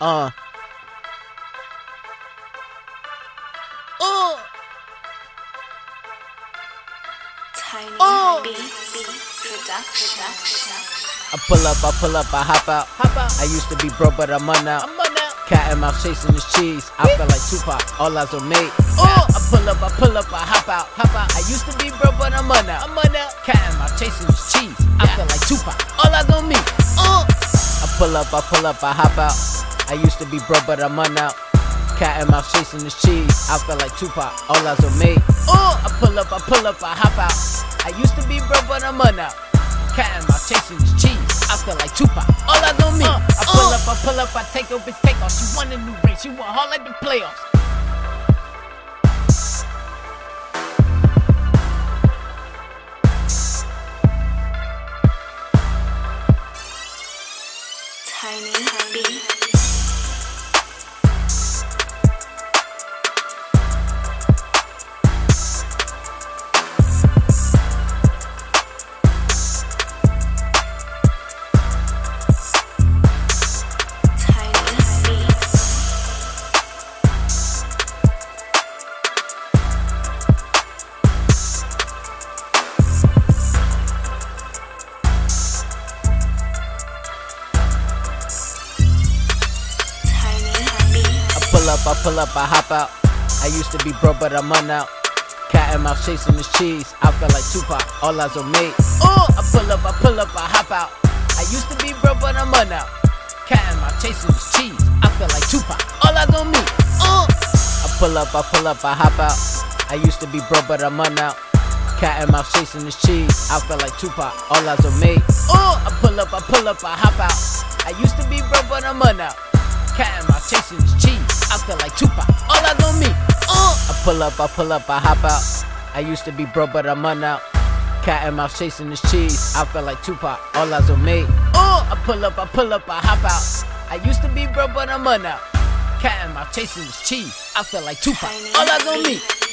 Uh. Uh. Tony Oh. B production. I pull up, I pull up, I hop out. Hop out. I used to be broke, but I'm on now. I'm on now. Cat and mouse chasing this cheese. I feel like Tupac, all eyes on me. Oh. I pull up, I pull up, I hop out. Hop out. I used to be broke, but I'm on now. I'm on now. Cat and mouse chasing this cheese. I Yeah. feel like Tupac, all eyes on me. Uh. I pull up, I pull up, I hop out. I used to be broke, but I'm on now. Cat and mouse chasing this cheese. I feel like Tupac, all eyes on me. Oh, I pull up, I pull up, I hop out. I used to be broke, but I'm on now. Cat and mouse chasing this cheese. I feel like Tupac, all eyes on me. Uh, I pull uh. up, I pull up, I take up his take off. She want a new ring, she want hard like the playoffs. Tony B. Tony pull up, I pull up, I hop out. I used to be broke, but I'm on now. Cat and mouse chasing this cheese. I feel like Tupac, all eyes on me. Oh, I pull up, I pull up, I hop out. I used to be broke, but I'm on now. Cat and mouse chasing this cheese. I feel like Tupac, all eyes on me. Uh. I pull up, I pull up, I hop out. I used to be broke, but I'm on now. Cat and mouse chasing this cheese. I feel like Tupac, all eyes on me. Oh, I pull up, I pull up, I hop out. I used to be broke, but I'm on now. Cat and mouse chasing this cheese. I feel like Tupac, all eyes on me. Uh. I pull up, I pull up, I hop out. I used to be broke, but I'm on now. Cat and mouse chasing this cheese. I feel like Tupac, all eyes on me. Uh. I pull up, I pull up, I hop out. I used to be broke, but I'm on now. Cat and mouse chasing this cheese. I feel like Tupac, all eyes on me.